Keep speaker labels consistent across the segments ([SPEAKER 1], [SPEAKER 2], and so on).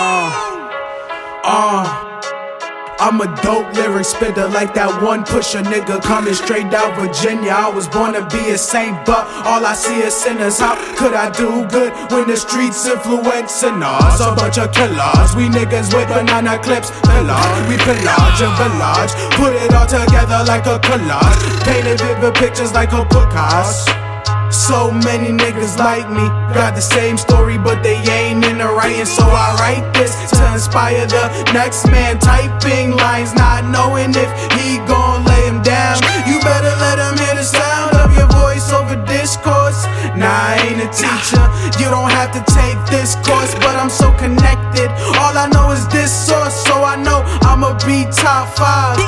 [SPEAKER 1] Uh, uh. I'm a dope lyric spitter like that one pusher nigga coming straight out Virginia. I was born to be a saint, but all I see is sinners. How could I do good when the streets influencing us? A bunch of killers, we niggas with banana clips, pillage, we pillage and village. Put it all together like a collage, painted vivid pictures like a book. So many niggas like me got the same story, but they ain't in the writing. So I write this to inspire the next man. Typing lines, not knowing if he gon' lay him down. You better let him hear the sound of your voice over discourse. Nah, I ain't a teacher. You don't have to take this course, but I'm so connected. All I know is this source, so I know I'ma be top five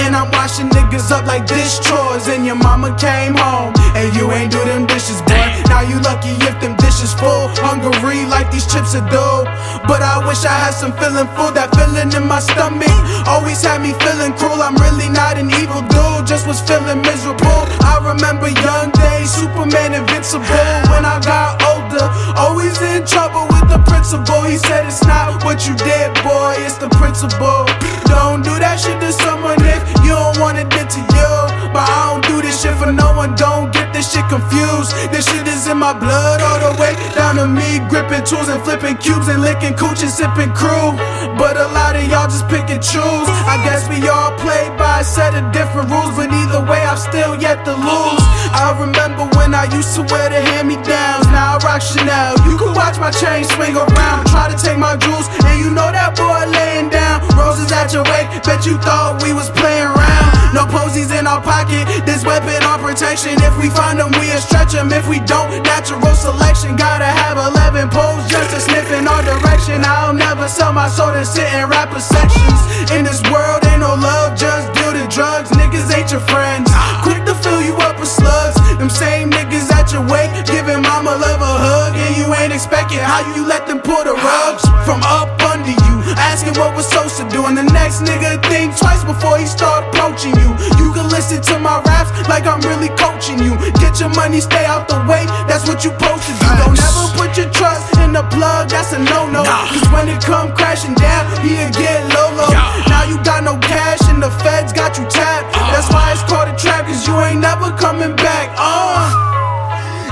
[SPEAKER 1] And I'm washing niggas up like dish chores. And your mama came home and you ain't do them dishes, boy. Now you lucky if them dishes full. Hungry like these chips are dough. But I wish I had some feeling full. That feeling in my stomach always had me feeling cruel. I'm really not an evil dude, just was feeling miserable. I remember young days, Superman invincible. When I got older, always in trouble with the principal. He said it's not what you did, boy, it's the principle. Don't do that shit to someone if you don't want it did to you. But I don't do this shit for no one, don't get this shit confused. This shit is in my blood all the way down to me, gripping tools and flipping cubes and licking cooch and sipping crew. But a lot of y'all just pick and choose. I guess we all play by a set of different rules, but either way, still yet to lose. I remember when I used to wear the hand me downs, now I rock Chanel. You can watch my chain swing around, try to take my jewels, and you know that boy laying down. Roses at your wake, bet you thought we was playing around. No posies in our pocket, this weapon on protection. If we find them, we'll stretch them. If we don't, natural selection. Gotta have 11 poles just to sniff in our direction. I'll never sell my soul to sit in rapper sections. In this world, ain't no love, just deal the drugs. Niggas ain't your friends. Quick to fill you up with slugs. Them same niggas at your wake, giving mama love a hug. And you ain't expecting how you let them pull the rugs from up under you. Asking what we're supposed to do. And the next nigga think twice before he start approaching you. You can listen to my raps like I'm really coaching you. Get your money, stay out the way. That's what you supposed to do. Don't ever put your trust in the plug. That's a no-no. Cause when it come crashing down, he'll get low low. Now you got no cash and the feds got you tapped. That's why it's called a trap. Cause you ain't never coming back. Uh.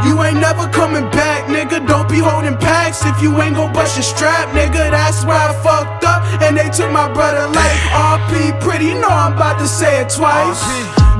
[SPEAKER 1] You ain't never coming back, nigga. Don't be holding packs if you ain't gon' bust your strap, nigga. That's where I fucked up, and they took my brother life. RP pretty, know I'm about to say it twice.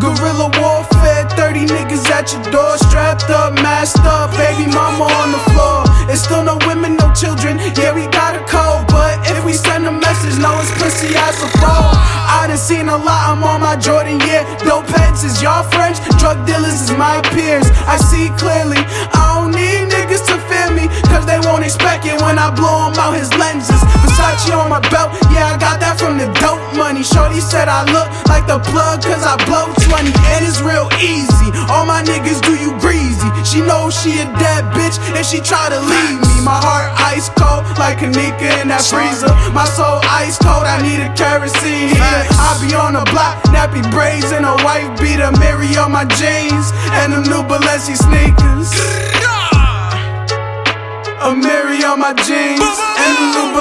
[SPEAKER 1] Guerrilla warfare, 30 niggas at your door, strapped up, masked up, baby mama on the floor. It's still no women, no children. Yeah, we got a code, but if we send a message, no, it's pussy as a foe. I done seen a lot, I'm on my Jordan, yeah. Dope heads is y'all friends, drug dealers is my peers. I see clearly, I don't need niggas to fear me, cause they won't expect it when I blow blow 'em out his lenses. Versace on my belt, yeah, I got that from the dope money. Shorty said I look like the plug, cause I blow 20, and it's real easy. All my niggas do you greasy. She knows she a dead bitch, and she try to leave me. My heart ice cold, like Kenneka in that freezer. My soul ice cold, I need a kerosene heater. I be on the block, nappy braids and a white beater. Mary on my jeans, and them new Balenci sneakers. Amiri on my jeans, and the new